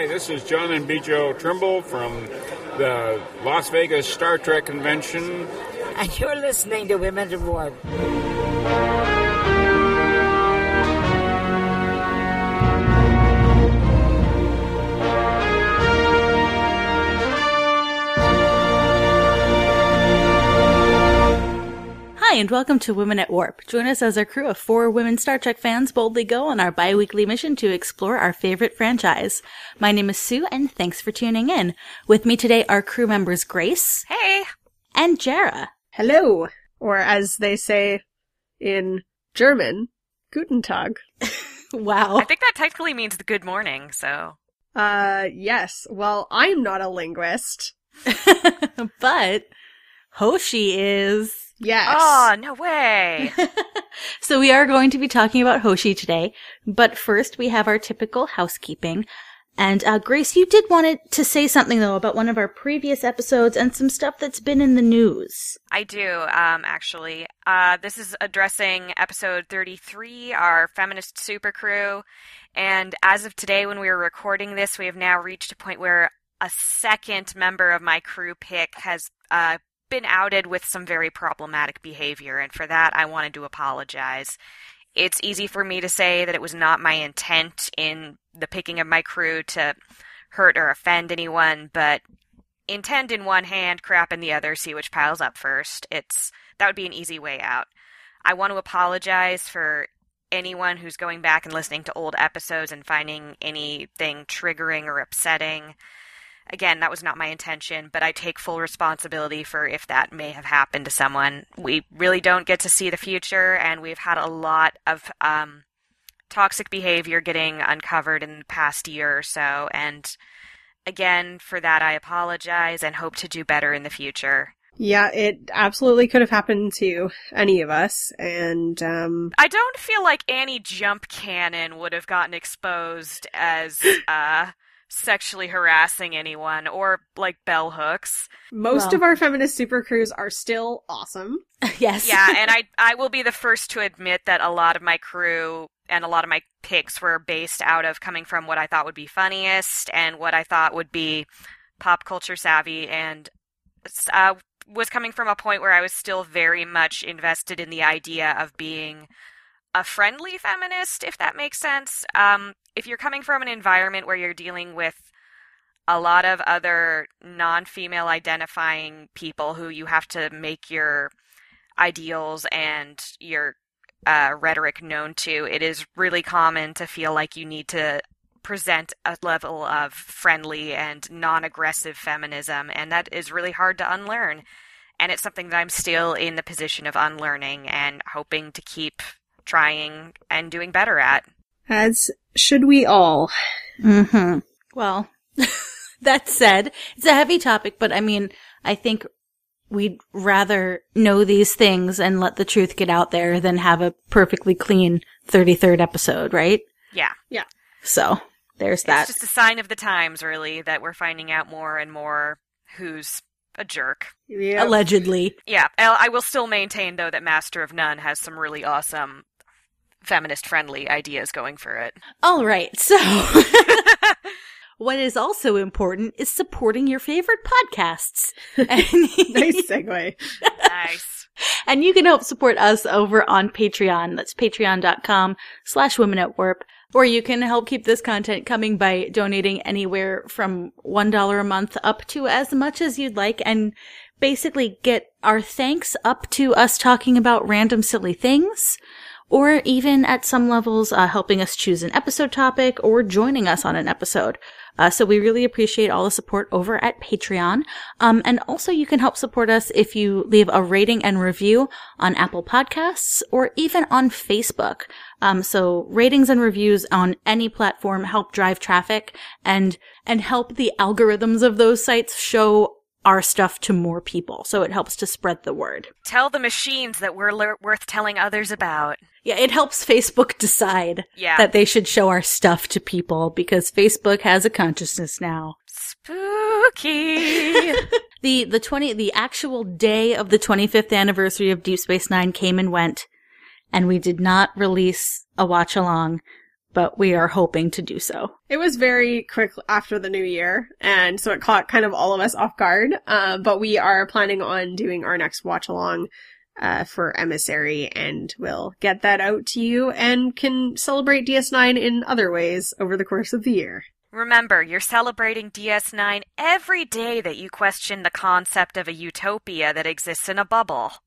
Hi, this is John and Bjo Trimble from the Las Vegas Star Trek Convention. And you're listening to Women of Warp. And welcome to Women at Warp. Join us as our crew of four women Star Trek fans boldly go on our bi weekly mission to explore our favorite franchise. My name is Sue, and thanks for tuning in. With me today are crew members Grace. Hey! And Jarrah. Hello! Or as they say in German, Guten Tag. wow. I think that technically means the good morning, so. Uh, yes. Well, I'm not a linguist. but Hoshi is. Yes. Oh, no way! so we are going to be talking about Hoshi today, but first we have our typical housekeeping. And uh, Grace, you did want to say something though about one of our previous episodes and some stuff that's been in the news. I do, um, actually. Uh, this is addressing episode 33, our feminist super crew. And as of today, when we were recording this, we have now reached a point where a second member of my crew pick has uh, been outed with some very problematic behavior, and for that, I wanted to apologize. It's easy for me to say that it was not my intent in the picking of my crew to hurt or offend anyone, but intend in one hand, crap in the other, see which piles up first. It's that would be an easy way out. I want to apologize for anyone who's going back and listening to old episodes and finding anything triggering or upsetting. Again, that was not my intention, but I take full responsibility for if that may have happened to someone. We really don't get to see the future, and we've had a lot of um, toxic behavior getting uncovered in the past year or so. And again, for that, I apologize and hope to do better in the future. Yeah, it absolutely could have happened to any of us, and um I don't feel like Annie Jump Cannon would have gotten exposed as uh sexually harassing anyone or like bell hooks. Most Well. of our feminist super crews are still awesome. yes. Yeah, and I I will be the first to admit that a lot of my crew and a lot of my picks were based out of coming from what I thought would be funniest and what I thought would be pop culture savvy and uh, was coming from a point where I was still very much invested in the idea of being a friendly feminist, if that makes sense. Um, if you're coming from an environment where you're dealing with a lot of other non female identifying people who you have to make your ideals and your uh, rhetoric known to, it is really common to feel like you need to present a level of friendly and non aggressive feminism, and that is really hard to unlearn. And it's something that I'm still in the position of unlearning and hoping to keep trying and doing better at. As should we all. hmm Well, that said, it's a heavy topic, but I mean, I think we'd rather know these things and let the truth get out there than have a perfectly clean 33rd episode, right? Yeah. Yeah. So, there's that. It's just a sign of the times, really, that we're finding out more and more who's a jerk. Yeah. Allegedly. Yeah, I I will still maintain, though, that Master of None has some really awesome feminist friendly ideas going for it. All right. So, what is also important is supporting your favorite podcasts. And, nice segue. nice. and you can help support us over on Patreon. That's patreon.com slash women at warp. Or you can help keep this content coming by donating anywhere from $1 a month up to as much as you'd like and basically get our thanks up to us talking about random silly things or even at some levels uh, helping us choose an episode topic or joining us on an episode. Uh, so we really appreciate all the support over at Patreon. Um, and also you can help support us if you leave a rating and review on Apple Podcasts or even on Facebook. Um, so ratings and reviews on any platform help drive traffic and and help the algorithms of those sites show our stuff to more people. So it helps to spread the word. Tell the machines that we're le- worth telling others about. Yeah, it helps Facebook decide Yeah. that they should show our stuff to people because Facebook has a consciousness now. Spooky. The the 20 the actual day of the 25th anniversary of Deep Space 9 came and went and we did not release a watch along, but we are hoping to do so. It was very quick after the new year, and so it caught kind of all of us off guard. Uh, but we are planning on doing our next watch along uh, for Emissary, and we'll get that out to you and can celebrate DS9 in other ways over the course of the year. Remember, you're celebrating DS9 every day that you question the concept of a utopia that exists in a bubble.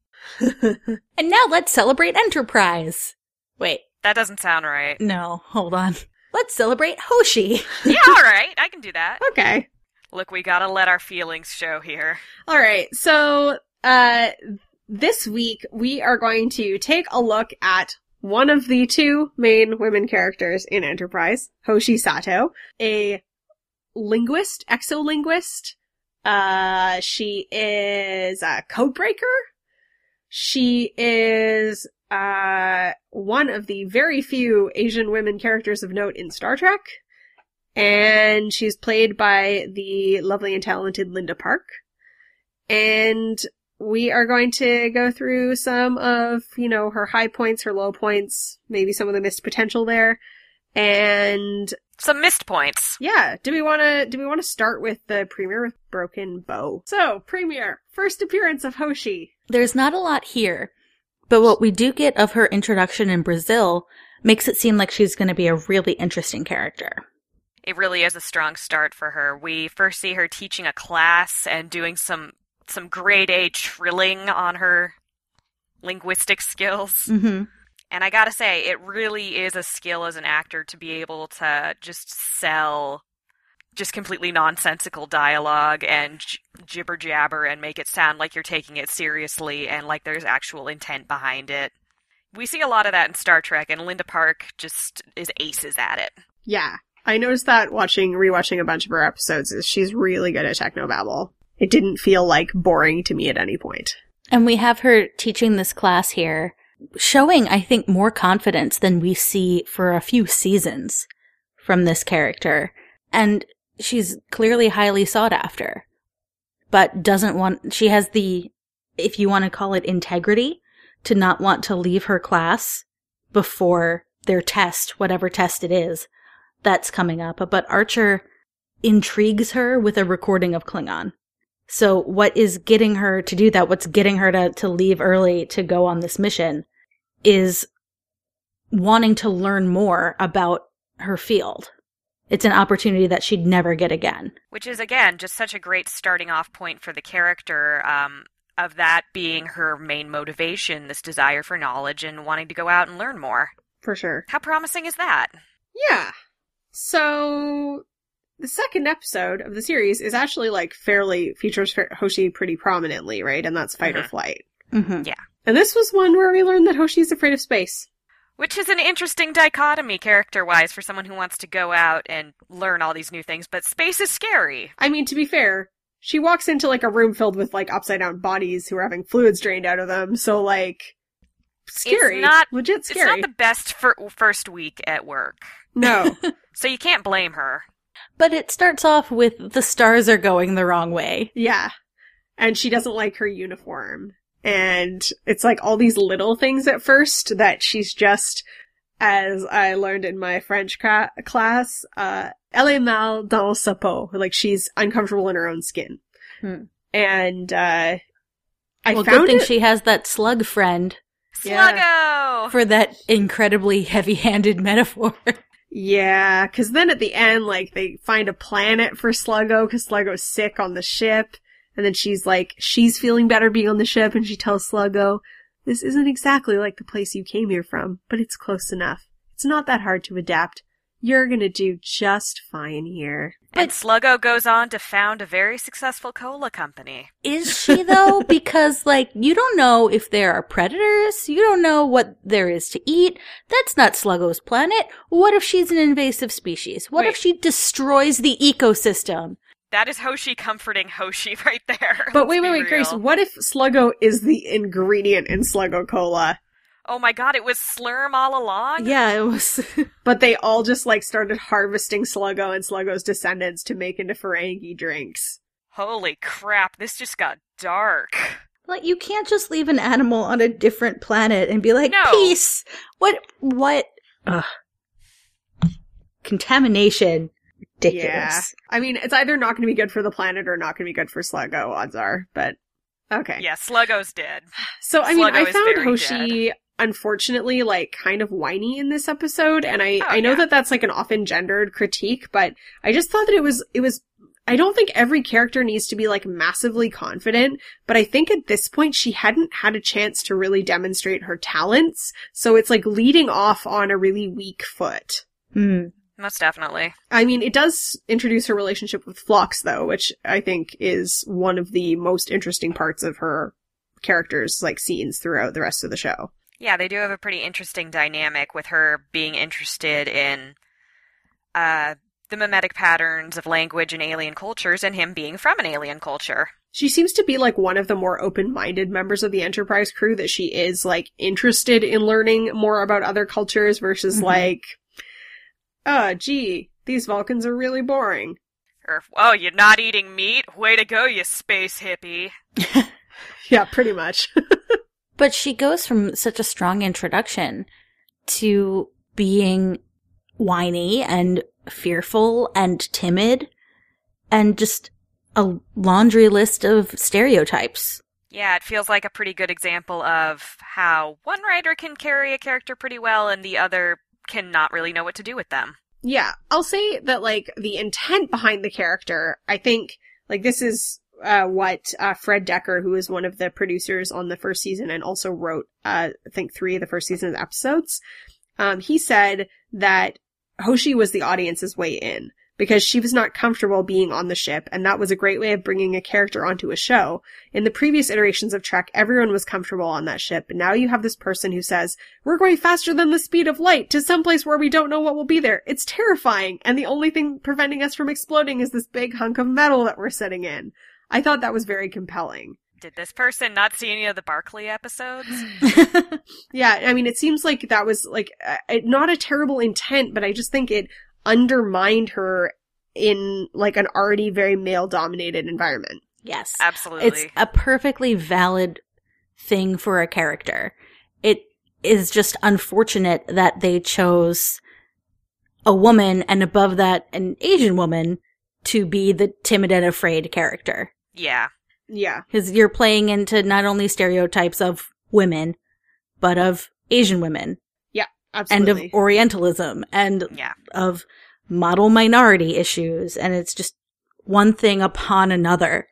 And now let's celebrate Enterprise. Wait, That doesn't sound right. no, hold on. Let's celebrate Hoshi. yeah, all right, I can do that. Okay. Look, we gotta let our feelings show here. All right. So, uh, this week we are going to take a look at one of the two main women characters in Enterprise, Hoshi Sato, a linguist, exolinguist. Uh, she is a codebreaker. She is, uh, one of the very few Asian women characters of note in Star Trek. And she's played by the lovely and talented Linda Park. And we are going to go through some of, you know, her high points, her low points, maybe some of the missed potential there. And Some missed points. yeah, do we want to do we want to start with the premiere with Broken Bow? So, premiere, first appearance of Hoshi. There's not a lot here, but what we do get of her introduction in Brazil makes it seem like she's going to be a really interesting character. It really is a strong start for her. We first see her teaching a class and doing some some grade A trilling on her linguistic skills. Mm-hmm. And I gotta say, it really is a skill as an actor to be able to just sell just completely nonsensical dialogue and j- jibber jabber and make it sound like you're taking it seriously and like there's actual intent behind it. We see a lot of that in Star Trek, and Linda Park just is aces at it. Yeah, I noticed that watching rewatching a bunch of her episodes is she's really good at technobabble. It didn't feel like boring to me at any point. And we have her teaching this class here, showing, I think, more confidence than we see for a few seasons from this character. And she's clearly highly sought after, but doesn't want, she has the, if you want to call it integrity, to not want to leave her class before their test, whatever test it is, that's coming up. But Archer intrigues her with a recording of Klingon. So what is getting her to do that? What's getting her to, to leave early to go on this mission is wanting to learn more about her field. It's an opportunity that she'd never get again. Which is, again, just such a great starting off point for the character um, of that being her main motivation this desire for knowledge and wanting to go out and learn more. For sure. How promising is that? Yeah. So the second episode of the series is actually like fairly features Hoshi pretty prominently, right? And that's fight or Mhm. flight. Mm-hmm. Yeah. And this was one where we learned that Hoshi's afraid of space. Which is an interesting dichotomy character wise for someone who wants to go out and learn all these new things, but space is scary. I mean, to be fair, she walks into like a room filled with like upside down bodies who are having fluids drained out of them. So like, scary. It's not- legit scary. It's not the best fir- first week at work, no. so you can't blame her. But it starts off with the stars are going the wrong way. Yeah. And she doesn't like her uniform. And it's like all these little things at first that she's just, as I learned in my French cra- class, uh, elle est mal dans sa peau. Like she's uncomfortable in her own skin. Hmm. And, uh, I well, found good thing it- she has that slug friend Yeah. Sluggo! for that incredibly heavy-handed metaphor. Yeah, cause then at the end, like, they find a planet for Sluggo, cause Sluggo's sick on the ship. And then she's like, she's feeling better being on the ship, and she tells Sluggo, this isn't exactly like the place you came here from, but it's close enough. It's not that hard to adapt. You're gonna do just fine here. and Sluggo goes on to found a very successful cola company. Is she though? because like you don't know if there are predators. You don't know what there is to eat. That's not Sluggo's planet. What if she's an invasive species? What if she destroys the ecosystem? That is Hoshi comforting Hoshi right there. But Let's wait, wait, wait, Grace, what if Sluggo is the ingredient in Sluggo Cola? Oh my god, it was Slurm all along? Yeah, it was. But they all just like started harvesting Sluggo and Sluggo's descendants to make into Ferengi drinks. Holy crap, this just got dark. like you can't just leave an animal on a different planet and be like, No. peace. What? What? Ugh. contamination. Ridiculous. Yeah. I mean, it's either not going to be good for the planet or not going to be good for Sluggo, odds are, but okay. Yeah, Sluggo's dead. So, I mean, Sluggo I found very Hoshi, unfortunately, like, kind of whiny in this episode, and I, Oh, I know yeah. that that's like an often gendered critique, but I just thought that it was, it was, I don't think every character needs to be like massively confident, but I think at this point she hadn't had a chance to really demonstrate her talents, so it's like leading off on a really weak foot. Hmm. Most definitely. I mean, it does introduce her relationship with Phlox, though, which I think is one of the most interesting parts of her character's like scenes throughout the rest of the show. Yeah, they do have a pretty interesting dynamic with her being interested in uh, the mimetic patterns of language and alien cultures and him being from an alien culture. She seems to be like one of the more open-minded members of the Enterprise crew that she is like interested in learning more about other cultures versus Mhm. like, uh, gee, these Vulcans are really boring. Or, oh, you're not eating meat? Way to go, you space hippie. Yeah, pretty much. But she goes from such a strong introduction to being whiny and fearful and timid and just a laundry list of stereotypes. Yeah, it feels like a pretty good example of how one writer can carry a character pretty well and the other can not really know what to do with them. Yeah, I'll say that like the intent behind the character, I think like this is uh, what uh, Fred Dekker, who is one of the producers on the first season and also wrote, uh, I think three of the first season's episodes, um, he said that Hoshi was the audience's way in because she was not comfortable being on the ship, and that was a great way of bringing a character onto a show. In the previous iterations of Trek, everyone was comfortable on that ship, but now you have this person who says, we're going faster than the speed of light to someplace where we don't know what will be there. It's terrifying, and the only thing preventing us from exploding is this big hunk of metal that we're sitting in. I thought that was very compelling. Did this person not see any of the Barclay episodes? Yeah, I mean, it seems like that was like uh, not a terrible intent, but I just think it undermined her in like an already very male dominated environment. yes. Absolutely. It's a perfectly valid thing for a character. It is just unfortunate that they chose a woman and above that an Asian woman to be the timid and afraid character. yeah. Yeah. Because you're playing into not only stereotypes of women, but of Asian women and of Orientalism and Yeah. of model minority issues. And it's just one thing upon another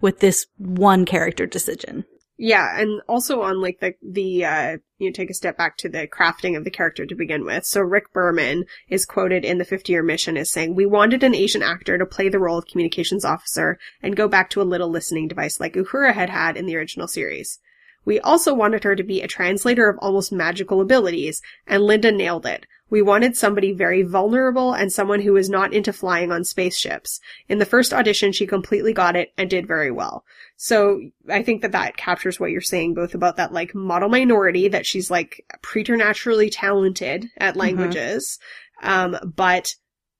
with this one character decision. Yeah, and also on like the the uh you know, take a step back to the crafting of the character to begin with. So Rick Berman is quoted in the 50 year mission as saying, We wanted an Asian actor to play the role of communications officer and go back to a little listening device like Uhura had had in the original series. We also wanted her to be a translator of almost magical abilities, and Linda nailed it. We wanted somebody very vulnerable and someone who was not into flying on spaceships. In the first audition, she completely got it and did very well. So I think that that captures what you're saying, both about that like model minority that she's like preternaturally talented at languages, um, but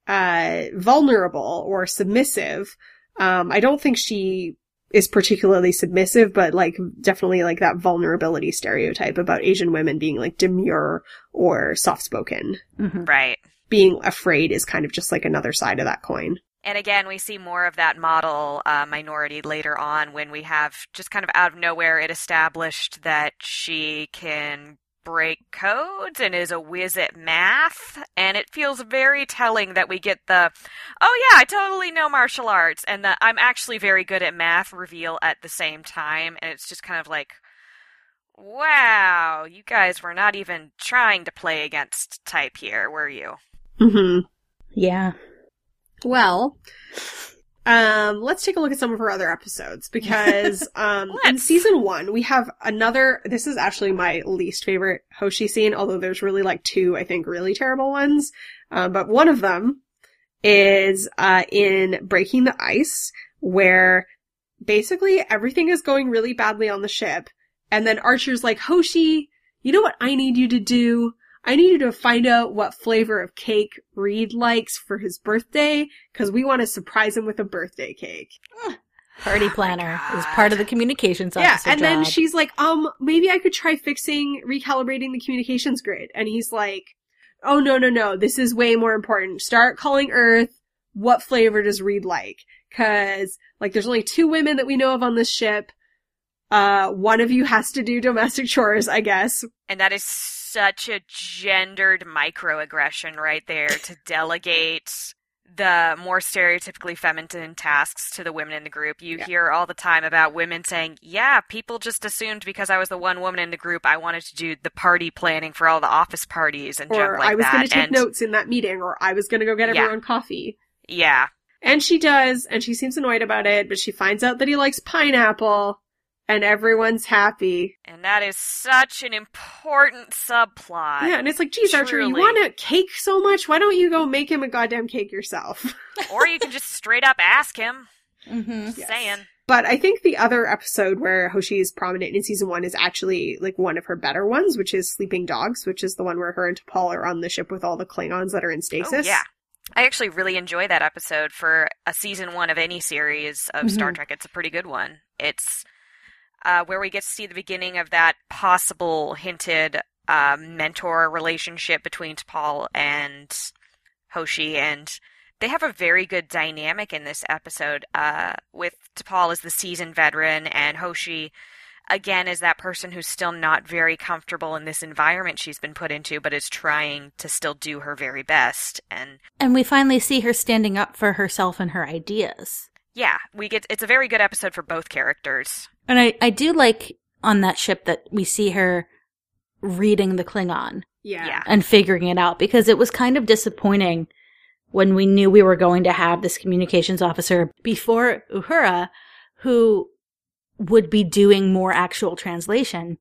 uh, vulnerable or submissive. Um, I don't think she is particularly submissive, but like definitely like that vulnerability stereotype about Asian women being like demure or soft spoken. Mhm. Right. Being afraid is kind of just like another side of that coin. And again, we see more of that model uh, minority later on when we have just kind of out of nowhere it established that she can break codes and is a whiz at math. And it feels very telling that we get the, oh yeah, I totally know martial arts and the I'm actually very good at math reveal at the same time. And it's just kind of like, wow, you guys were not even trying to play against type here, were you? Mm-hmm. Yeah. Well, um, let's take a look at some of her other episodes because um, in season one we have another. This is actually my least favorite Hoshi scene, although there's really like two, I think, really terrible ones. Um, but one of them is uh, in Breaking the Ice, where basically everything is going really badly on the ship, and then Archer's like, Hoshi, you know what I need you to do? I need you to find out what flavor of cake Reed likes for his birthday, because we want to surprise him with a birthday cake. Party planner is part of the communications Yeah, officer and then she's like, um, maybe I could try fixing, recalibrating the communications grid. And he's like, oh no, no, no, this is way more important. Start calling Earth. What flavor does Reed like? Cause, like, there's only two women that we know of on this ship. Uh, one of you has to do domestic chores, I guess. And that is such a gendered microaggression right there to delegate the more stereotypically feminine tasks to the women in the group. You Yeah. hear all the time about women saying, Yeah, people just assumed because I was the one woman in the group, I wanted to do the party planning for all the office parties and Or like I was gonna take and notes in that meeting, or I was gonna go get Yeah. everyone coffee. yeah. And she does, and she seems annoyed about it, but she finds out that he likes pineapple, and everyone's happy. And that is such an important subplot. yeah, and it's like, geez, Archer, you want a cake so much? Why don't you go make him a goddamn cake yourself? or you can just straight up ask him. Mm-hmm. Yes. saying. But I think the other episode where Hoshi is prominent in season one is actually like one of her better ones, which is Sleeping Dogs, which is the one where her and T'Pol are on the ship with all the Klingons that are in stasis. Oh, yeah. I actually really enjoy that episode for a season one of any series of Star Mhm. Trek. It's a pretty good one. It's uh, where we get to see the beginning of that possible hinted uh, mentor relationship between T'Pol and Hoshi, and they have a very good dynamic in this episode. Uh, with T'Pol as the seasoned veteran, and Hoshi again is that person who's still not very comfortable in this environment she's been put into, but is trying to still do her very best. And And we finally see her standing up for herself and her ideas. Yeah, we get it's a very good episode for both characters. And I, I do like on that ship that we see her reading the Klingon Yeah. Yeah. and figuring it out because it was kind of disappointing when we knew we were going to have this communications officer before Uhura who would be doing more actual translation.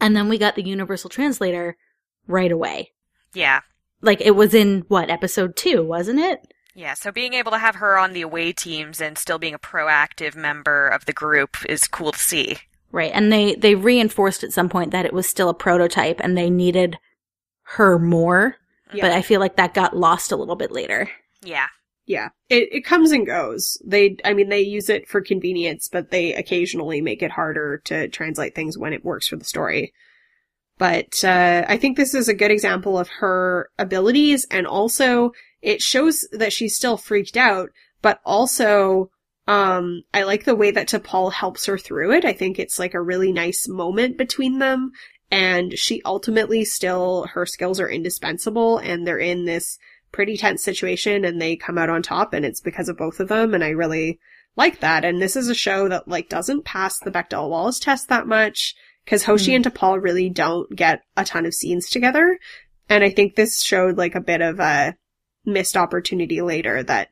And then we got the universal translator right away. Yeah. Like it was in what, episode two, wasn't it? Yeah, so being able to have her on the away teams and still being a proactive member of the group is cool to see. Right. And they, they reinforced at some point that it was still a prototype and they needed her more. Yeah. But I feel like that got lost a little bit later. Yeah. Yeah. It, it comes and goes. They, I mean, they use it for convenience, but they occasionally make it harder to translate things when it works for the story. But, uh, I think this is a good example of her abilities and also it shows that she's still freaked out, but also, um, I like the way that T'Pol helps her through it. I think it's like a really nice moment between them. And she ultimately still, her skills are indispensable and they're in this pretty tense situation and they come out on top and it's because of both of them and I really like that. And this is a show that like doesn't pass the Bechdel Wallace test that much because Hoshi Mm. and T'Pol really don't get a ton of scenes together. And I think this showed like a bit of a missed opportunity later that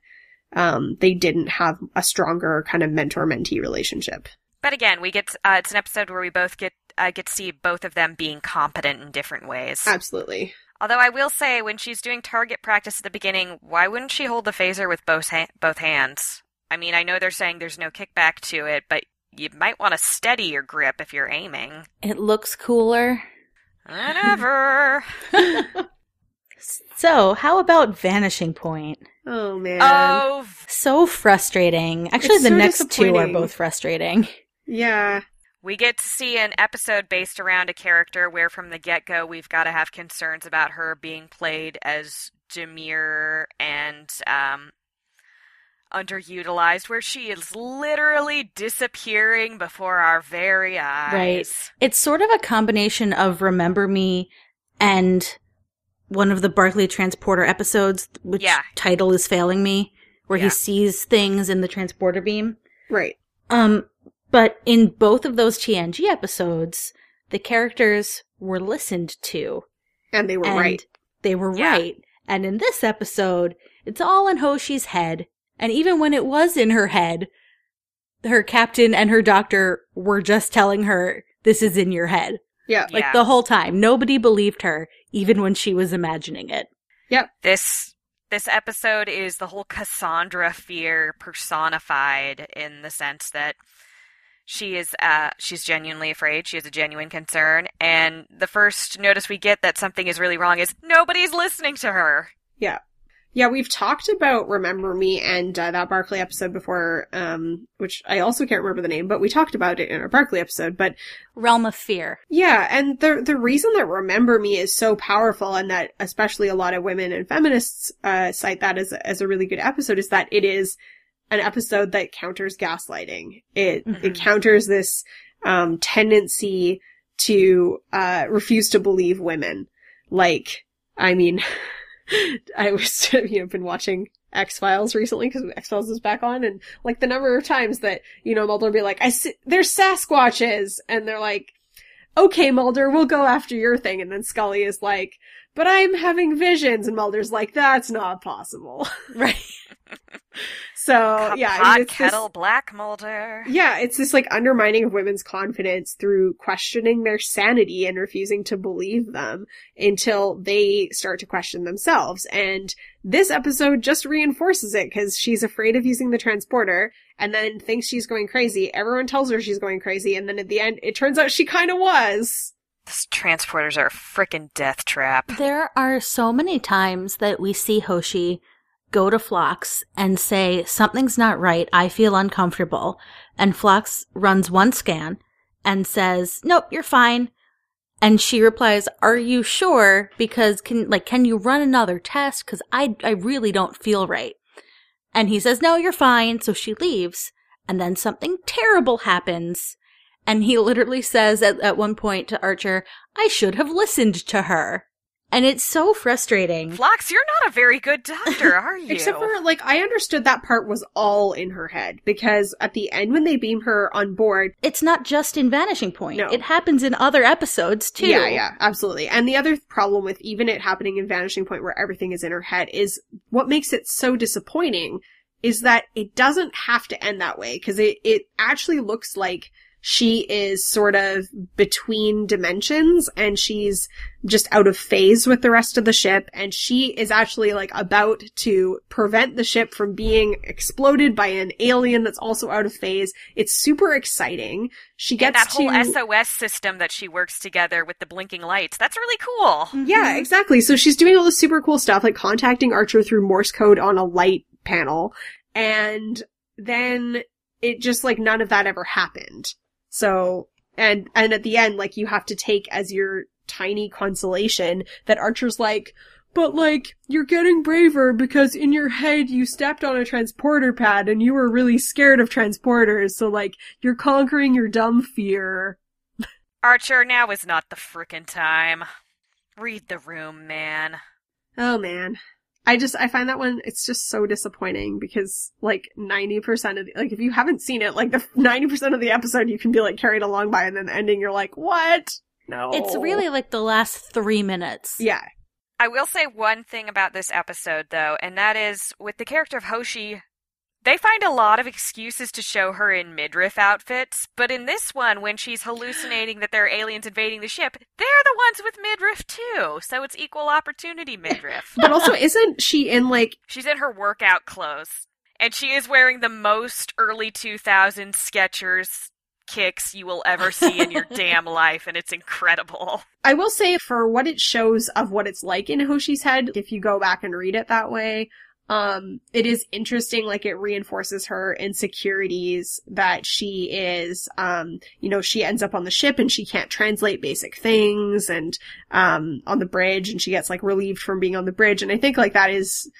um, they didn't have a stronger kind of mentor-mentee relationship. But again, we get uh, it's an episode where we both get uh, get to see both of them being competent in different ways. Absolutely. Although I will say, when she's doing target practice at the beginning, why wouldn't she hold the phaser with both ha- both hands? I mean, I know they're saying there's no kickback to it, but you might want to steady your grip if you're aiming. It looks cooler. Whatever. So, how about Vanishing Point? Oh man. oh, So frustrating. Actually, It's the so next two are both frustrating. Yeah. we get to see an episode based around a character where, from the get go, we've got to have concerns about her being played as demure and um, underutilized, where she is literally disappearing before our very eyes. Right. It's sort of a combination of Remember Me and one of the Barclay Transporter episodes, which Yeah. title is failing me, where Yeah. he sees things in the transporter beam. Right. Um, but in both of those TNG episodes, the characters were listened to. And they were and right. They were Yeah. right. And in this episode, it's all in Hoshi's head. And even when it was in her head, her captain and her doctor were just telling her, this is in your head. Yeah. Like Yeah. the whole time. Nobody believed her, even when she was imagining it. Yep. This this episode is the whole Cassandra fear personified in the sense that she is uh she's genuinely afraid, she has a genuine concern, and the first notice we get that something is really wrong is nobody's listening to her. Yeah, Yeah, we've talked about Remember Me and uh, that Barclay episode before, um, which I also can't remember the name, but we talked about it in our Barclay episode. But Realm of Fear. yeah, and the the reason that Remember Me is so powerful, and that especially a lot of women and feminists uh, cite that as a, as a really good episode, is that it is an episode that counters gaslighting. It Mhm. it counters this um, tendency to uh, refuse to believe women. Like, I mean, I was you know been watching X Files recently because X Files is back on, and like the number of times that you know Mulder be like, "I see, there's Sasquatches," and they're like, "Okay, Mulder, we'll go after your thing," and then Scully is like, "But I'm having visions," and Mulder's like, "That's not possible." Right. so Cup yeah, I hot mean, it's this- kettle black Mulder. yeah, it's this like undermining of women's confidence through questioning their sanity and refusing to believe them until they start to question themselves. And this episode just reinforces it because she's afraid of using the transporter and then thinks she's going crazy. Everyone tells her she's going crazy. And then at the end, it turns out she kind of was. These transporters are a frickin' death trap. There are so many times that we see Hoshi go to Phlox and say, something's not right. I feel uncomfortable. And Phlox runs one scan and says, nope, you're fine. And she replies, are you sure? Because can, like, can you run another test? Cause I, I really don't feel right. And he says, no, you're fine. So she leaves and then something terrible happens. And he literally says at, at one point to Archer, I should have listened to her. And it's so frustrating. Phlox, you're not a very good doctor, are you? Except for, like, I understood that part was all in her head because at the end when they beam her on board, It's not just in Vanishing Point. No. It happens in other episodes too. Yeah, yeah, absolutely. And the other problem with even it happening in Vanishing Point where everything is in her head is what makes it so disappointing is that it doesn't have to end that way because it, it actually looks like she is sort of between dimensions and she's just out of phase with the rest of the ship and she is actually like about to prevent the ship from being exploded by an alien that's also out of phase. It's super exciting. She gets that whole to SOS system that she works together with the blinking lights. That's really cool. Yeah, mm-hmm. exactly. So she's doing all this super cool stuff, like contacting Archer through Morse code on a light panel, and then it just like none of that ever happened. So, and, and at the end, like you have to take as your tiny consolation that Archer's like, but like, you're getting braver because in your head you stepped on a transporter pad and you were really scared of transporters, so like, you're conquering your dumb fear. Archer, now is not the frickin' time. Read the room, man. Oh man. I just, I find that one, it's just so disappointing because like 90% of the, like if you haven't seen it, like the 90% of the episode you can be like carried along by and then the ending you're like, what? No. It's really like the last three minutes. Yeah. I will say one thing about this episode, though, and that is with the character of Hoshi, they find a lot of excuses to show her in midriff outfits, but in this one, when she's hallucinating that there are aliens invading the ship, they're the ones with midriff too, so it's equal opportunity midriff. But also, isn't she in like, She's in her workout clothes, and she is wearing the most early 2000s Skechers kicks you will ever see in your damn life, and it's incredible. I will say for what it shows of what it's like in Hoshi's head, if you go back and read it that way, um, it is interesting, like it reinforces her insecurities that she is, um, you know, she ends up on the ship and she can't translate basic things and, um, on the bridge and she gets like relieved from being on the bridge. And I think like that is,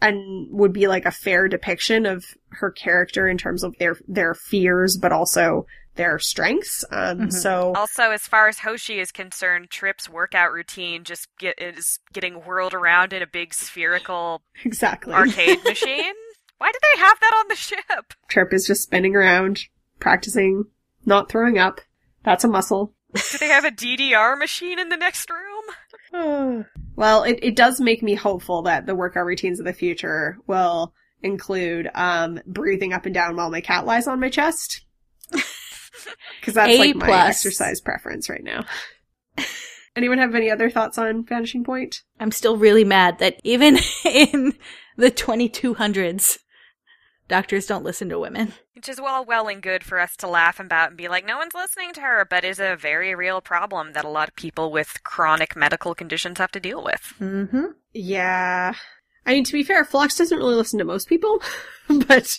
and would be like a fair depiction of her character in terms of their, their fears, but also their strengths. Um, Mhm. so. Also, as far as Hoshi is concerned, Trip's workout routine just get, is getting whirled around in a big spherical Exactly. arcade machine. Why did they have that on the ship? Trip is just spinning around, practicing not throwing up. That's a muscle. Do they have a DDR machine in the next room? well, it, it does make me hopeful that the workout routines of the future will include um breathing up and down while my cat lies on my chest. Because that's A like my plus. exercise preference right now. Anyone have any other thoughts on Vanishing Point? I'm still really mad that even in the 2200s, doctors don't listen to women. Which is all well and good for us to laugh about and be like, no one's listening to her, but is a very real problem that a lot of people with chronic medical conditions have to deal with. Mm-hmm. Yeah. I mean, to be fair, Phlox doesn't really listen to most people, but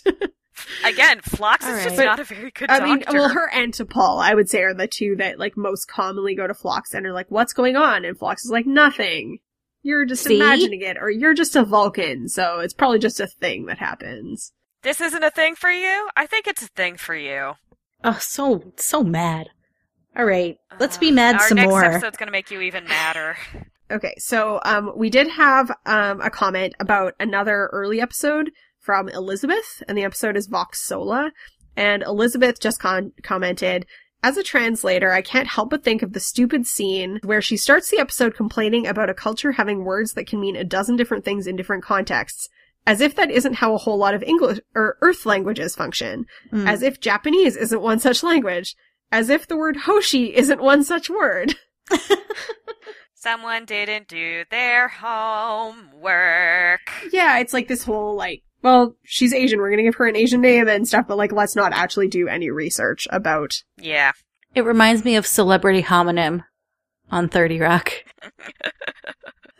Again, Phlox All is just right. not a very good I doctor. mean, well, her and T'Pol, I would say, are the two that like most commonly go to Phlox and are like, "What's going on?" And Phlox is like, "Nothing. You're just See? imagining it, or you're just a Vulcan, so it's probably just a thing that happens." This isn't a thing for you? I think it's a thing for you. Oh, so so mad. All right, let's be mad Our some next more. episode's gonna make you even madder. Okay, so um, we did have um, a comment about another early episode from Elizabeth, and the episode is Vox Sola. And Elizabeth just con- commented, as a translator, I can't help but think of the stupid scene where she starts the episode complaining about a culture having words that can mean a dozen different things in different contexts. As if that isn't how a whole lot of English or Earth languages function. Mm. As if Japanese isn't one such language. As if the word Hoshi isn't one such word. Someone didn't do their homework. Yeah, it's like this whole like, well, she's Asian, we're gonna give her an Asian name and stuff, but like, let's not actually do any research about. Yeah. It reminds me of Celebrity Homonym on 30 Rock.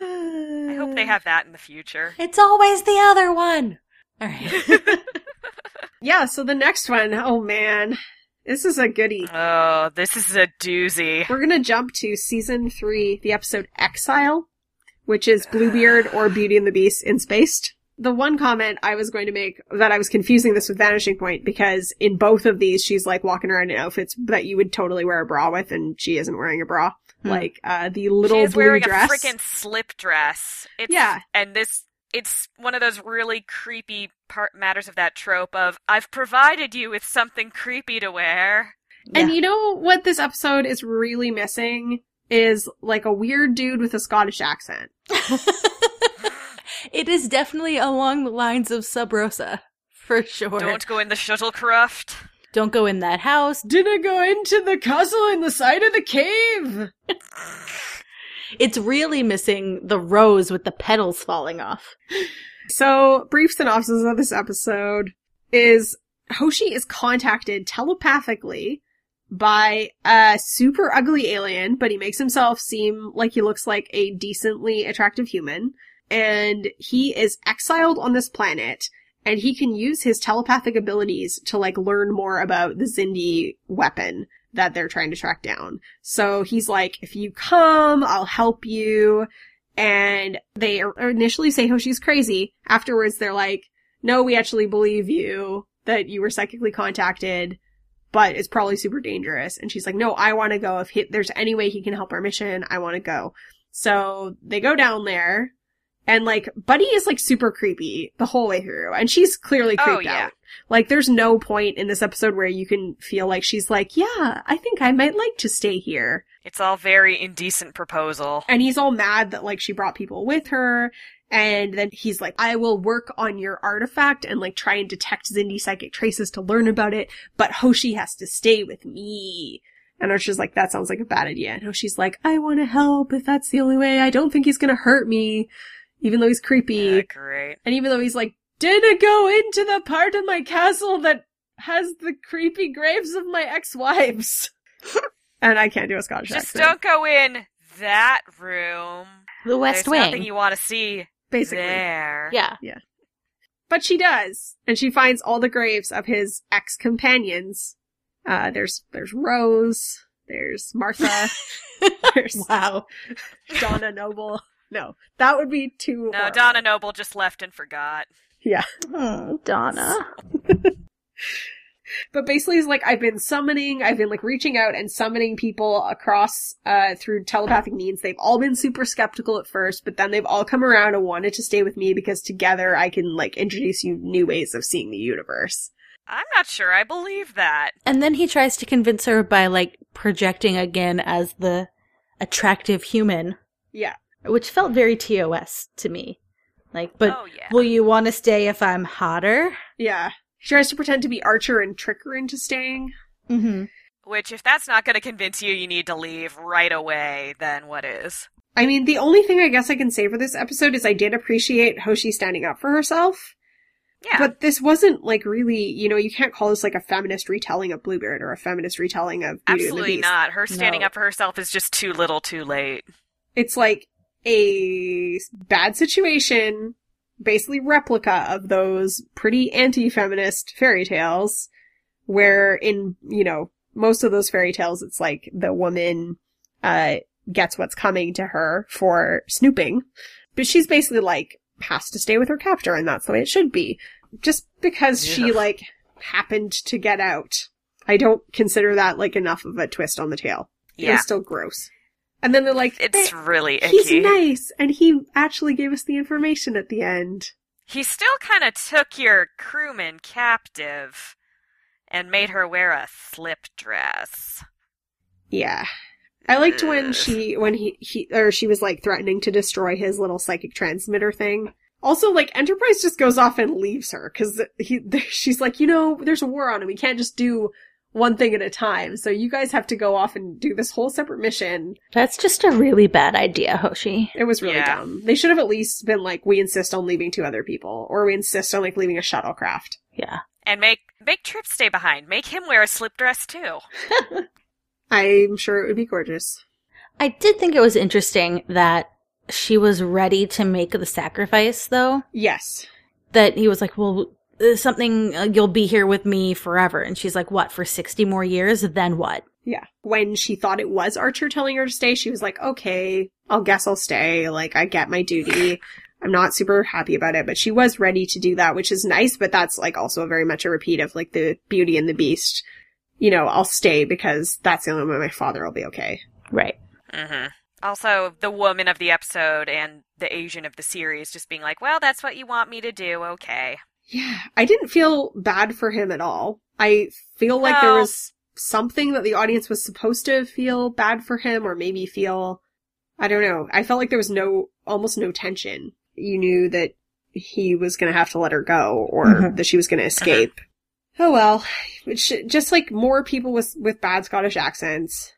I hope they have that in the future. It's always the other one. All right. Yeah, so the next one, oh man, this is a goodie. Oh, this is a doozy. We're gonna jump to season three, the episode Exile, which is Bluebeard or Beauty and the Beast in Spaced. The one comment I was going to make that I was confusing this with Vanishing Point because in both of these she's like walking around in outfits that you would totally wear a bra with and she isn't wearing a bra. Hmm. Like uh the little She is blue wearing dress. a freaking slip dress. It's, Yeah. And this, it's one of those really creepy part matters of that trope of, I've provided you with something creepy to wear. And you know what this episode is really missing is like a weird dude with a Scottish accent. it is definitely along the lines of Sub Rosa, for sure. Don't go in the shuttlecraft. Don't go in that house. Didn't go into the castle in the side of the cave. It's really missing the rose with the petals falling off. So, brief synopsis of this episode is Hoshi is contacted telepathically by a super ugly alien, but he makes himself seem like he looks like a decently attractive human. And he is exiled on this planet, and he can use his telepathic abilities to like learn more about the Xindi weapon that they're trying to track down. So he's like, if you come, I'll help you. And they initially say oh, Hoshi's crazy. Afterwards, they're like, no, we actually believe you that you were psychically contacted, but it's probably super dangerous. And she's like, no, I want to go. If he, there's any way he can help our mission, I want to go. So they go down there and like Buddy is like super creepy the whole way through and she's clearly Oh, creeped yeah. out. Like there's no point in this episode where you can feel like she's like, yeah, I think I might like to stay here. It's all very indecent proposal. And he's all mad that like she brought people with her. And then he's like, I will work on your artifact and like try and detect Xindi psychic traces to learn about it, but Hoshi has to stay with me. And Archer's like, that sounds like a bad idea. And Hoshi's like, I want to help if that's the only way. I don't think he's gonna hurt me. Even though he's creepy. Yeah, great. And even though he's like, didn't go into the part of my castle that has the creepy graves of my ex-wives. and I can't do a Scottish Just accent. don't go in that room. The West There's Wing. nothing you want to see Basically. there. yeah. Yeah. But she does. And she finds all the graves of his ex-companions. Uh, there's, there's Rose. There's Martha. there's Wow. Donna Noble. No, that would be too. No, horrible. Donna Noble just left and forgot. Yeah. Oh, Donna. But basically, it's like I've been summoning, I've been like reaching out and summoning people across uh through telepathic means. They've all been super skeptical at first, but then they've all come around and wanted to stay with me because together I can like introduce you new ways of seeing the universe. I'm not sure I believe that. And then he tries to convince her by like projecting again as the attractive human, Yeah. Which felt very TOS to me. Like, but oh yeah. will you want to stay if I'm hotter? Yeah. She tries to pretend to be Archer and trick her into staying. Mm-hmm. Which, if that's not going to convince you, you need to leave right away. Then what is? I mean, the only thing I guess I can say for this episode is I did appreciate Hoshi standing up for herself. Yeah. But this wasn't like really, you know, you can't call this like a feminist retelling of Bluebeard or a feminist retelling of Beauty and the Absolutely Beast. not. Her standing No. up for herself is just too little, too late. It's like a bad situation basically replica of those pretty anti-feminist fairy tales where in, you know, most of those fairy tales it's like the woman uh gets what's coming to her for snooping. But she's basically like has to stay with her captor and that's the way it should be. Just because she like happened to get out. I don't consider that like enough of a twist on the tail. Yeah. was still gross. And then they're like, It's "Eh, really he's nice, and he actually gave us the information at the end. He still kind of took your crewman captive and made her wear a slip dress. Yeah. I liked when she, when he, he, or she was like threatening to destroy his little psychic transmitter thing. Also, like, Enterprise just goes off and leaves her, cause he, she's like, you know, there's a war on and we can't just do one thing at a time, so you guys have to go off and do this whole separate mission. That's just a really bad idea, Hoshi. It was really Yeah. dumb. They should have at least been like, we insist on leaving two other people, or we insist on like leaving a shuttlecraft. Yeah. And make make Trip stay behind. Make him wear a slip dress too. I'm sure it would be gorgeous. I did think it was interesting that she was ready to make the sacrifice, though. Yes. That he was like, well, there's something, uh, you'll be here with me forever. And she's like, what, for 60 more years? Then what? Yeah. When she thought it was Archer telling her to stay, she was like, okay, I'll guess I'll stay. Like, I get my duty. I'm not super happy about it, but she was ready to do that, which is nice, but that's like also very much a repeat of like the Beauty and the Beast. You know, I'll stay because that's the only way my father will be okay. Right. Mm-hmm. Also, the woman of the episode and the Asian of the series just being like, well, that's what you want me to do. Okay. Yeah. I didn't feel bad for him at all. I feel like there was something that the audience was supposed to feel bad for him or maybe feel, I don't know. I felt like there was no, almost no tension. You knew that he was going to have to let her go or Mhm. that she was going to escape. Oh well, just like more people with, with bad Scottish accents.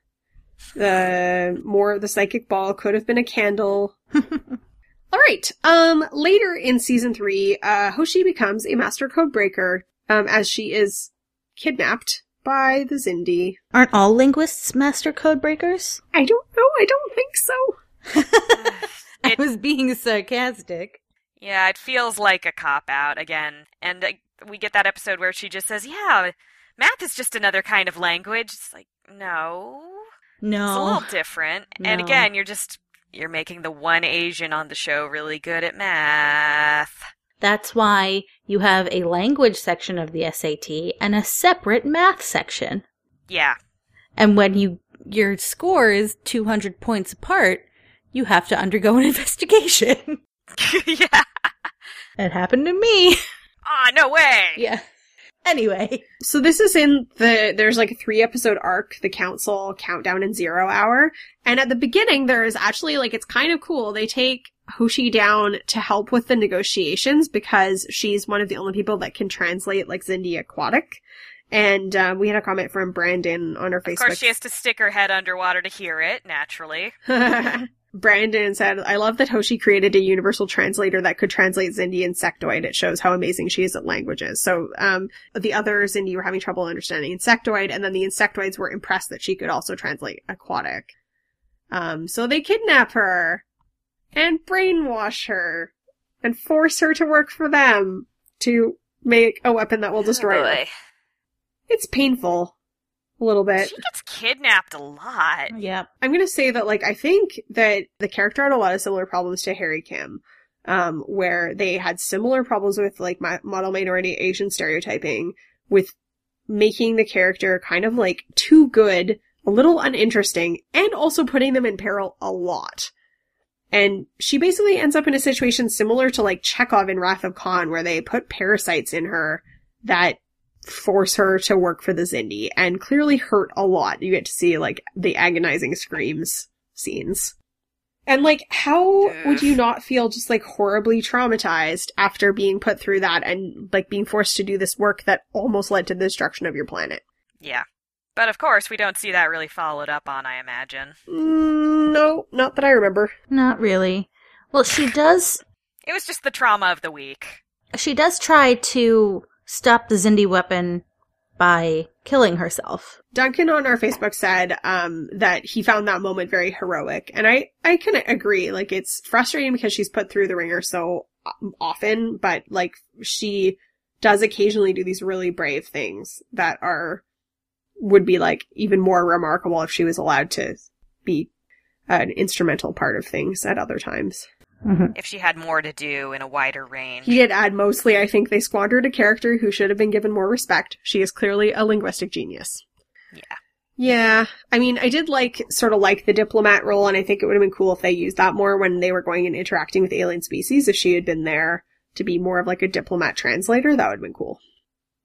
The more, the psychic ball could have been a candle. All right. Um, later in season three, uh, Hoshi becomes a master code breaker, um, as she is kidnapped by the Xindi. Aren't all linguists master code breakers? I don't know. I don't think so. I It- was being sarcastic. Yeah, it feels like a cop out again. And uh, we get that episode where she just says, yeah, math is just another kind of language. It's like, no. No It's a No. little different. And No. again, you're just you're making the one Asian on the show really good at math. That's why you have a language section of the SAT and a separate math section. Yeah. And when you your score is 200 points apart, you have to undergo an investigation. yeah. it happened to me. Ah, no way. Yeah. Anyway, So this is in the, there's like a three episode arc, the council countdown and zero hour. And at the beginning, there is actually like, it's kind of cool. They take Hoshi down to help with the negotiations because she's one of the only people that can translate like Xindi aquatic. And, um, we had a comment from Brandon on her Facebook. Of course, she has to stick her head underwater to hear it, naturally. Brandon said, I love that Hoshi created a universal translator that could translate Xindi insectoid. It shows how amazing she is at languages. So, um, the other Xindi were having trouble understanding insectoid, and then the insectoids were impressed that she could also translate aquatic. Um, so they kidnap her and brainwash her and force her to work for them to make a weapon that will destroy Oh, her. It's painful. A little bit. She gets kidnapped a lot. yeah. I'm gonna say that, like, I think that the character had a lot of similar problems to Harry Kim, um, where they had similar problems with, like, my model minority Asian stereotyping, with making the character kind of, like, too good, a little uninteresting, and also putting them in peril a lot. And she basically ends up in a situation similar to, like, Chekhov in Wrath of Khan, where they put parasites in her that force her to work for the Xindi and clearly hurt a lot. You get to see like the agonizing screams scenes. And like, how would you not feel just like horribly traumatized after being put through that and like being forced to do this work that almost led to the destruction of your planet? Yeah. But of course, we don't see that really followed up on, I imagine. Mm, no, not that I remember. Not really. Well, she does It was just the trauma of the week. she does try to stop the Xindi weapon by killing herself. Duncan on our Facebook said um, that he found that moment very heroic, and I I can agree. Like it's frustrating because she's put through the ringer so often, but like she does occasionally do these really brave things that are would be like even more remarkable if she was allowed to be an instrumental part of things at other times. Mm-hmm. If she had more to do in a wider range. He did add mostly, I think they squandered a character who should have been given more respect. She is clearly a linguistic genius. Yeah. Yeah. I mean, I did like, sort of like the diplomat role, and I think it would have been cool if they used that more when they were going and interacting with alien species. If she had been there to be more of like a diplomat translator, that would have been cool.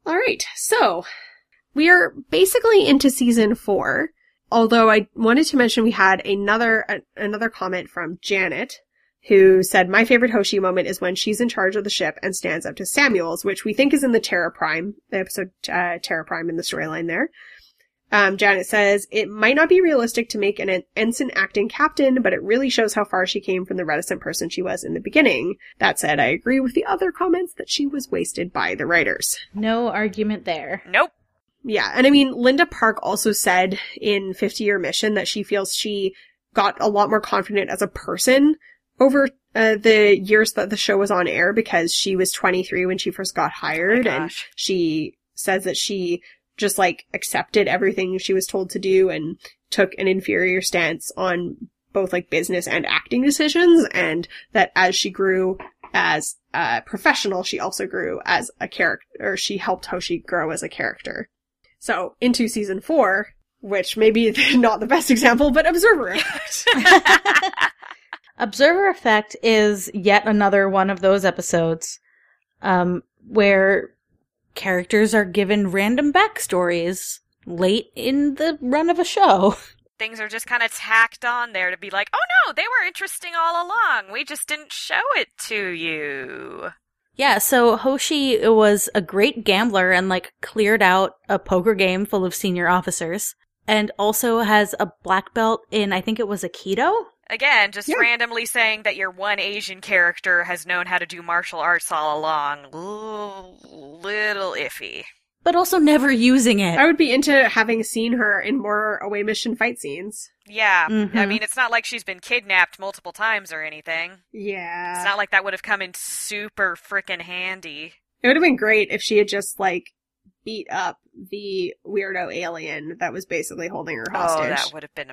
Alright, so, we are basically into season four. Although I wanted to mention we had another, a, another comment from Janet, who said, My favorite Hoshi moment is when she's in charge of the ship and stands up to Samuels, which we think is in the Terra Prime, the episode uh, Terra Prime in the storyline there. Um, Janet says, It might not be realistic to make an en- ensign acting captain, but it really shows how far she came from the reticent person she was in the beginning. That said, I agree with the other comments that she was wasted by the writers. No argument there. Nope. Yeah, and I mean, Linda Park also said in 50 Year Mission that she feels she got a lot more confident as a person over uh, the years that the show was on air because she was 23 when she first got hired and she says that she just like accepted everything she was told to do and took an inferior stance on both like business and acting decisions and that as she grew as a professional she also grew as a character or she helped Hoshi grow as a character. So into season four, which maybe not the best example, but Observer. Observer Effect is yet another one of those episodes um, where characters are given random backstories late in the run of a show. Things are just kind of tacked on there to be like, oh no, they were interesting all along. We just didn't show it to you. Yeah, so Hoshi was a great gambler and like cleared out a poker game full of senior officers and also has a black belt in I think it was Aikido. Again, just Yeah. randomly saying that your one Asian character has known how to do martial arts all along. Ooh, little iffy. But also never using it. I would be into having seen her in more away mission fight scenes. Yeah. I Mhm. mean, it's not like she's been kidnapped multiple times or anything. Yeah. It's not like that would have come in super frickin' handy. It would have been great if she had just like beat up the weirdo alien that was basically holding her hostage. Oh, that would have been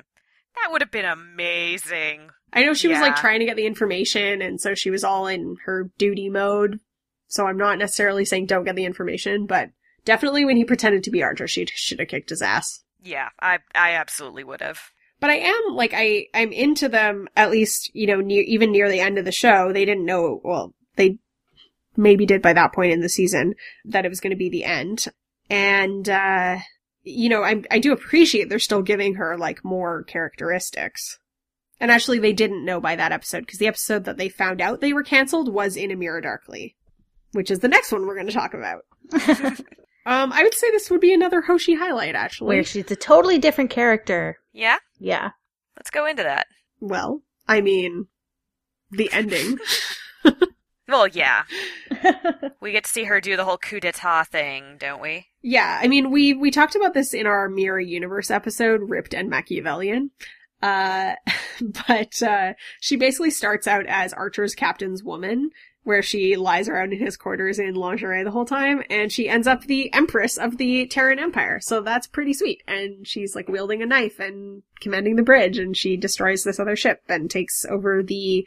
that would have been amazing. I know she was like trying to get the information and so she was all in her duty mode. So I'm not necessarily saying don't get the information, but definitely when he pretended to be Archer, she should have kicked his ass. Yeah, I I absolutely would have. But I am like I I'm into them at least you know near even near the end of the show. They didn't know well they maybe did by that point in the season that it was going to be the end, and uh you know I I do appreciate they're still giving her like more characteristics. And actually, they didn't know by that episode because the episode that they found out they were canceled was in A Mirror Darkly, which is the next one we're going to talk about. um, I would say this would be another Hoshi highlight, actually. where she's a totally different character. Yeah, Yeah. let's go into that. Well, I mean, the ending. Well, yeah, we get to see her do the whole coup d'état thing, don't we? Yeah, I mean, we we talked about this in our Mirror Universe episode, Ripped and Machiavellian. Uh, but uh, she basically starts out as Archer's captain's woman, where she lies around in his quarters in lingerie the whole time, and she ends up the empress of the Terran Empire. So that's pretty sweet. And she's like wielding a knife and commanding the bridge, and she destroys this other ship and takes over the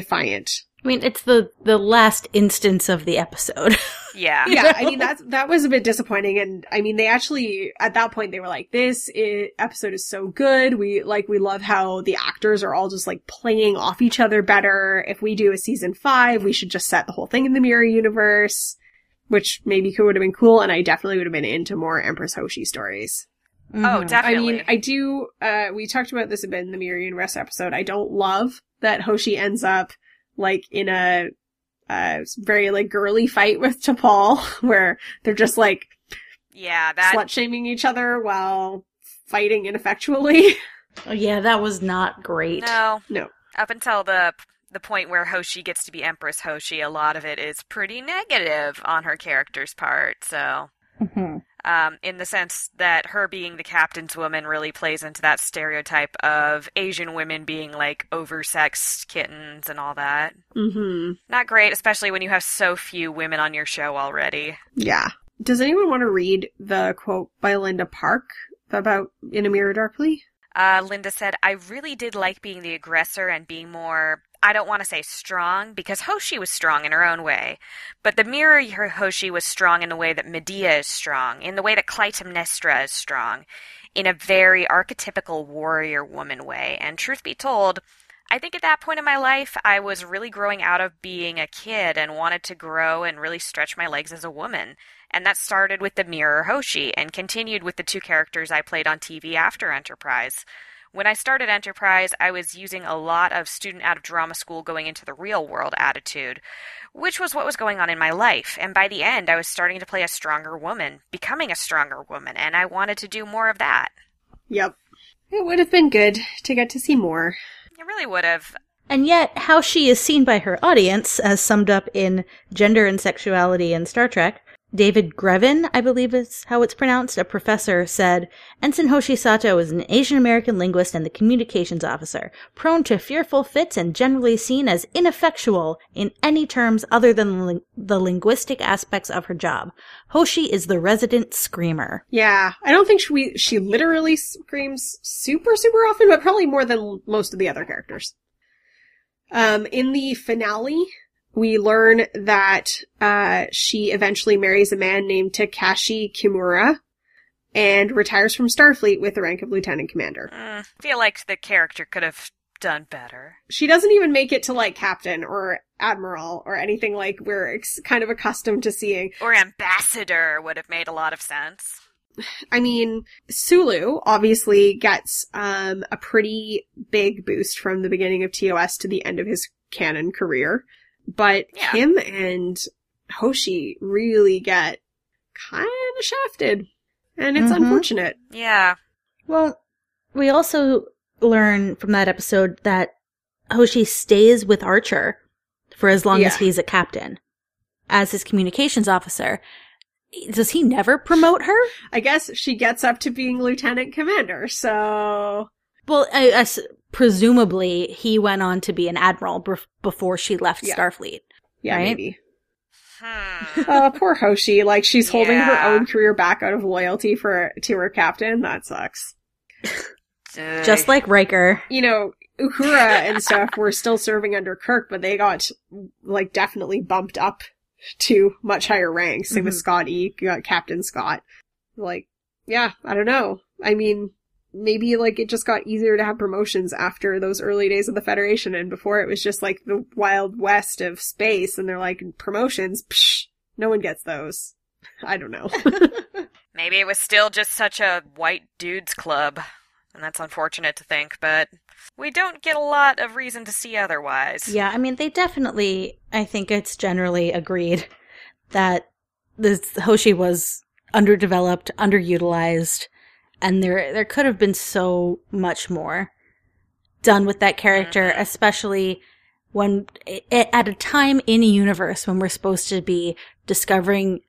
Defiant. I mean, it's the the last instance of the episode. Yeah. yeah, I mean that's that was a bit disappointing, and I mean they actually at that point they were like, "This i episode is so good. We like we love how the actors are all just like playing off each other better. If we do a season five, we should just set the whole thing in the mirror universe." Which maybe could would have been cool, and I definitely would have been into more Empress Hoshi stories. Oh, Mhm. definitely. I mean, I do. Uh, we talked about this a bit in the Mirror Universe episode. I don't love that Hoshi ends up like in a uh, very like girly fight with T'Pol, where they're just like yeah, that slut shaming each other while fighting ineffectually. Oh, yeah, that was not great. no, no. up until the the point where Hoshi gets to be Empress Hoshi, a lot of it is pretty negative on her character's part. So Mm-hmm. Um, in the sense that her being the captain's woman really plays into that stereotype of Asian women being like oversexed kittens and all that. Mm-hmm. Not great, especially when you have so few women on your show already. Yeah. Does anyone want to read the quote by Linda Park about In a Mirror Darkly? Uh, Linda said, I really did like being the aggressor and being more, I don't want to say strong, because Hoshi was strong in her own way. But the mirror Hoshi was strong in the way that Medea is strong, in the way that Clytemnestra is strong, in a very archetypical warrior woman way. And truth be told, I think at that point in my life, I was really growing out of being a kid and wanted to grow and really stretch my legs as a woman. And that started with the mirror Hoshi and continued with the two characters I played on TV after Enterprise. When I started Enterprise, I was using a lot of student out of drama school going into the real world attitude, which was what was going on in my life. And by the end, I was starting to play a stronger woman, becoming a stronger woman, and I wanted to do more of that. Yep. It would have been good to get to see more. I really would have. And yet, how she is seen by her audience, as summed up in Gender and Sexuality in Star Trek, David Greven, I believe is how it's pronounced, a professor, said, Ensign Hoshi Sato is an Asian American linguist and the communications officer, prone to fearful fits and generally seen as ineffectual in any terms other than ling- the linguistic aspects of her job. Hoshi is the resident screamer. Yeah, I don't think she she literally screams super super often, but probably more than most of the other characters. Um, in the finale, we learn that uh, she eventually marries a man named Takashi Kimura and retires from Starfleet with the rank of lieutenant commander. Mm, feel like the character could have done better. She doesn't even make it to like captain or admiral or anything like we're ex- kind of accustomed to seeing. Or ambassador would have made a lot of sense. I mean, Sulu obviously gets um, a pretty big boost from the beginning of TOS to the end of his canon career, but Yeah. Kim and Hoshi really get kind of shafted, and it's Mhm. unfortunate. Yeah. Well, we also learn from that episode that Hoshi stays with Archer for as long as he's a captain as his communications officer. Does he never promote her? I guess she gets up to being lieutenant commander, so Well, I, I s- presumably he went on to be an admiral bef- before she left Yeah. Starfleet. yeah, Right? maybe. Hmm. Oh, poor Hoshi. Like she's holding her own career back out of loyalty for to her captain. That sucks. Just like Riker. you know, Uhura and stuff were still serving under Kirk, but they got like definitely bumped up to much higher ranks. Same with Mhm. Scott E, got Captain Scott. Like, yeah, I don't know. I mean, maybe like it just got easier to have promotions after those early days of the Federation, and before it was just like the wild west of space, and they're like promotions. Psh, no one gets those. I don't know. Maybe it was still just such a white dudes club. And that's unfortunate to think, but we don't get a lot of reason to see otherwise. Yeah, I mean, they definitely, I think it's generally agreed that this Hoshi was underdeveloped, underutilized, and there, there could have been so much more done with that character, Mhm. especially when, at a time in a universe when we're supposed to be discovering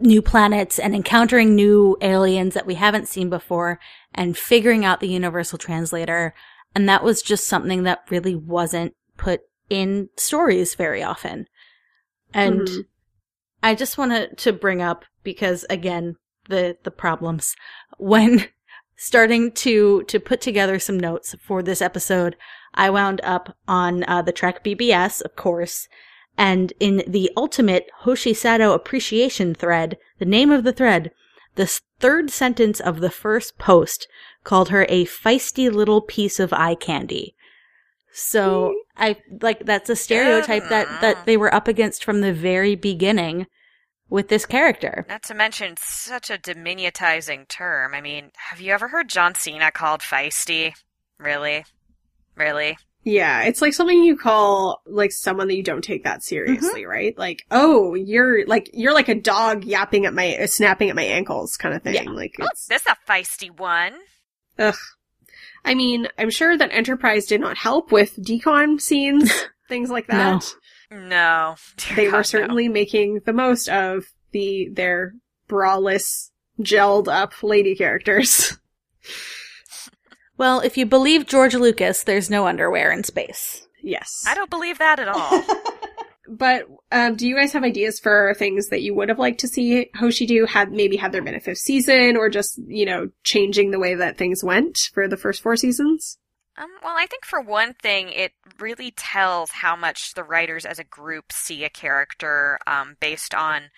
new planets and encountering new aliens that we haven't seen before and figuring out the universal translator. And that was just something that really wasn't put in stories very often. And Mhm. I just wanted to bring up because again, the, the problems when starting to, to put together some notes for this episode, I wound up on uh, the Trek BBS, of course, and in the ultimate Hoshi Sato appreciation thread, the name of the thread, the third sentence of the first post called her a feisty little piece of eye candy. So I like that's a stereotype that that they were up against from the very beginning with this character. Not to mention such a diminutizing term. I mean, have you ever heard John Cena called feisty? Really? Really? Yeah, it's like something you call like someone that you don't take that seriously, right? Like, oh, you're like you're like a dog yapping at my uh, snapping at my ankles kind of thing. Yeah. Like Oh, it's this a feisty one. ugh. I mean, I'm sure that Enterprise did not help with decon scenes, things like that. No. No. Dear They God, were no. certainly making the most of the their braless, gelled up lady characters. Well, if you believe George Lucas, there's no underwear in space. yes. I don't believe that at all. But um, do you guys have ideas for things that you would have liked to see Hoshi do? Had maybe had there been a fifth season, or just you know changing the way that things went for the first four seasons? Um, well, I think for one thing, it really tells how much the writers as a group see a character um, based on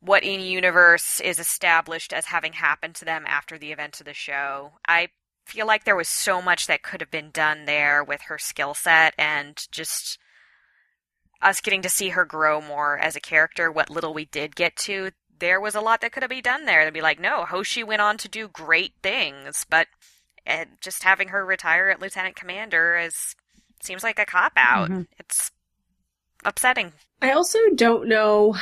what in universe is established as having happened to them after the events of the show. I feel like there was so much that could have been done there with her skill set and just us getting to see her grow more as a character. What little we did get to, there was a lot that could have been done there. They'd be like, no, Hoshi went on to do great things, but and just having her retire at lieutenant commander is seems like a cop out. Mhm. It's upsetting. I also don't know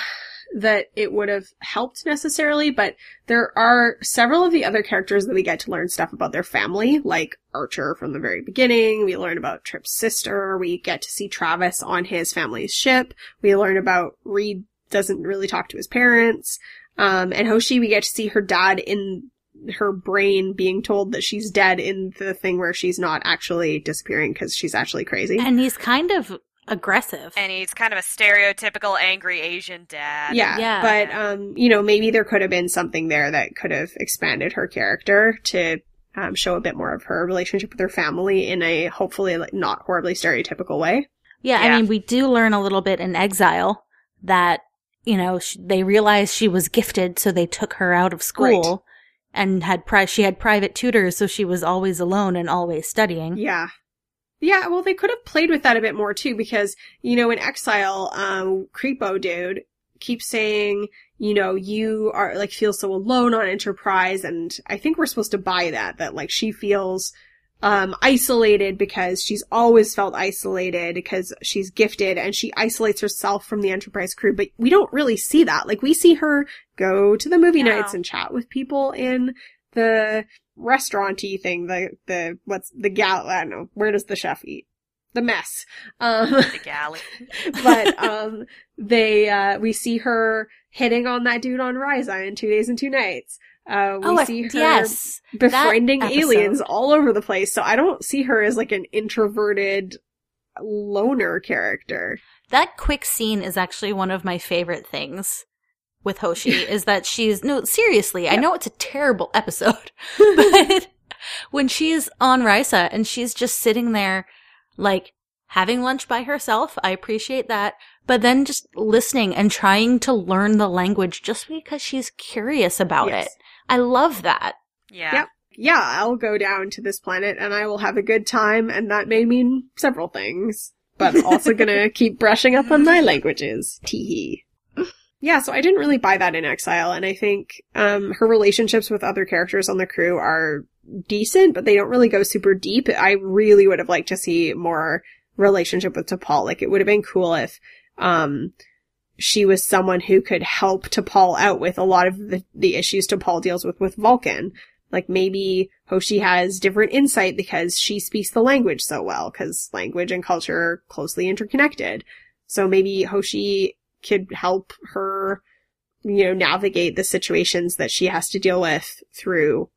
that it would have helped necessarily, but there are several of the other characters that we get to learn stuff about their family, like Archer from the very beginning. We learn about Trip's sister. We get to see Travis on his family's ship. We learn about Reed doesn't really talk to his parents. Um, and Hoshi, we get to see her dad in her brain being told that she's dead in the thing where she's not actually disappearing because she's actually crazy. And he's kind of aggressive. And he's kind of a stereotypical angry Asian dad. Yeah, Yeah. but um, you know, maybe there could have been something there that could have expanded her character to um, show a bit more of her relationship with her family in a hopefully like not horribly stereotypical way. Yeah, Yeah. I mean, we do learn a little bit in Exile that, you know, sh- they realized she was gifted, so they took her out of school Right. And had pri- she had private tutors, so she was always alone and always studying. Yeah. Yeah, well, they could have played with that a bit more too, because, you know, in Exile, um, Creepo dude keeps saying, you know, you are, like, feel so alone on Enterprise, and I think we're supposed to buy that, that, like, she feels, um, isolated because she's always felt isolated because she's gifted and she isolates herself from the Enterprise crew, but we don't really see that. Like, we see her go to the movie No. nights and chat with people in the restauranty thing, the, the, what's the gal, I don't know, where does the chef eat? The mess. Um, The galley. but, um, they, uh, we see her hitting on that dude on Risa in Two Days and Two Nights. Uh, we oh, see her yes. befriending aliens all over the place, so I don't see her as like an introverted loner character. That quick scene is actually one of my favorite things with Hoshi is that she's no seriously, I know it's a terrible episode, but when she's on Risa and she's just sitting there like having lunch by herself, I appreciate that, but then just listening and trying to learn the language just because she's curious about Yes. it. I love that. Yeah. Yep. Yeah, I'll go down to this planet and I will have a good time, and that may mean several things. But I'm also gonna keep brushing up on my languages. Teehee. Yeah, so I didn't really buy that in Exile, and I think um, her relationships with other characters on the crew are decent, but they don't really go super deep. I really would have liked to see more relationship with T'Pol. Like, it would have been cool if um, she was someone who could help T'Pol out with a lot of the, the issues T'Pol deals with with Vulcan. Like maybe Hoshi has different insight because she speaks the language so well, because language and culture are closely interconnected. So maybe Hoshi could help her, you know, navigate the situations that she has to deal with through,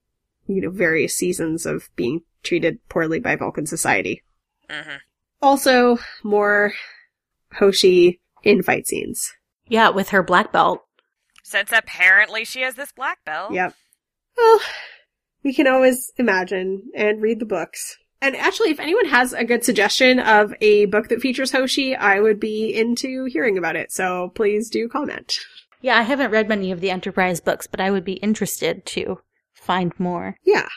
you know, various seasons of being treated poorly by Vulcan society. hmm Also, more Hoshi in fight scenes. Yeah, with her black belt. Since apparently she has this black belt. Yep. Well, we can always imagine and read the books. And actually, if anyone has a good suggestion of a book that features Hoshi, I would be into hearing about it. So please do comment. Yeah, I haven't read many of the Enterprise books, but I would be interested to find more. Yeah.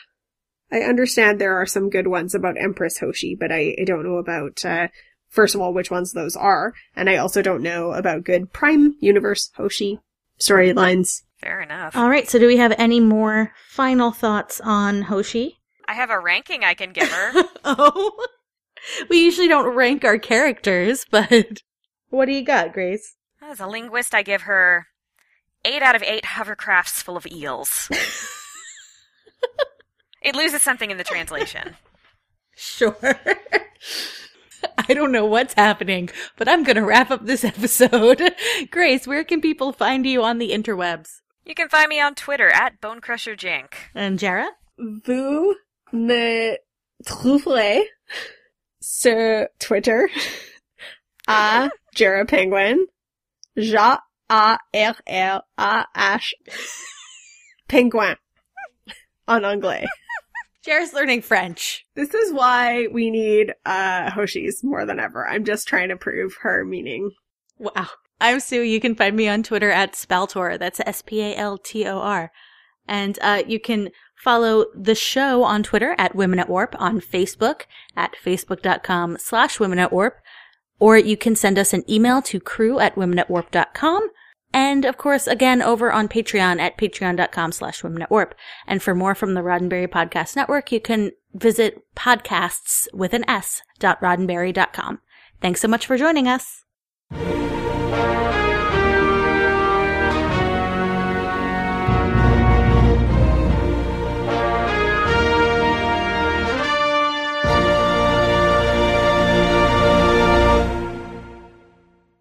I understand there are some good ones about Empress Hoshi, but I, I don't know about, uh, first of all, which ones those are. And I also don't know about good Prime Universe Hoshi storylines. Fair enough. All right, so do we have any more final thoughts on Hoshi? I have a ranking I can give her. oh. We usually don't rank our characters, but what do you got, Grace? As a linguist, I give her eight out of eight hovercrafts full of eels. it loses something in the translation. Sure. I don't know what's happening, but I'm going to wrap up this episode. Grace, where can people find you on the interwebs? You can find me on Twitter at BoneCrusherJank. And Jarrah? Vous me trouverez sur Twitter à Jarrah Penguin. J A R R A H Penguin en anglais. Jarrah's learning French. This is why we need uh Hoshi's more than ever. I'm just trying to prove her meaning. Wow. I'm Sue. You can find me on Twitter at Spaltor. That's S-P-A-L-T-O-R. And uh, you can follow the show on Twitter at Women at Warp, on Facebook at facebook.com slash Women at Warp, or you can send us an email to crew at womenatwarp.com. And of course, again, over on Patreon at patreon.com slash women at warp. And for more from the Roddenberry Podcast Network, you can visit podcasts with an S dot roddenberry.com. Thanks so much for joining us.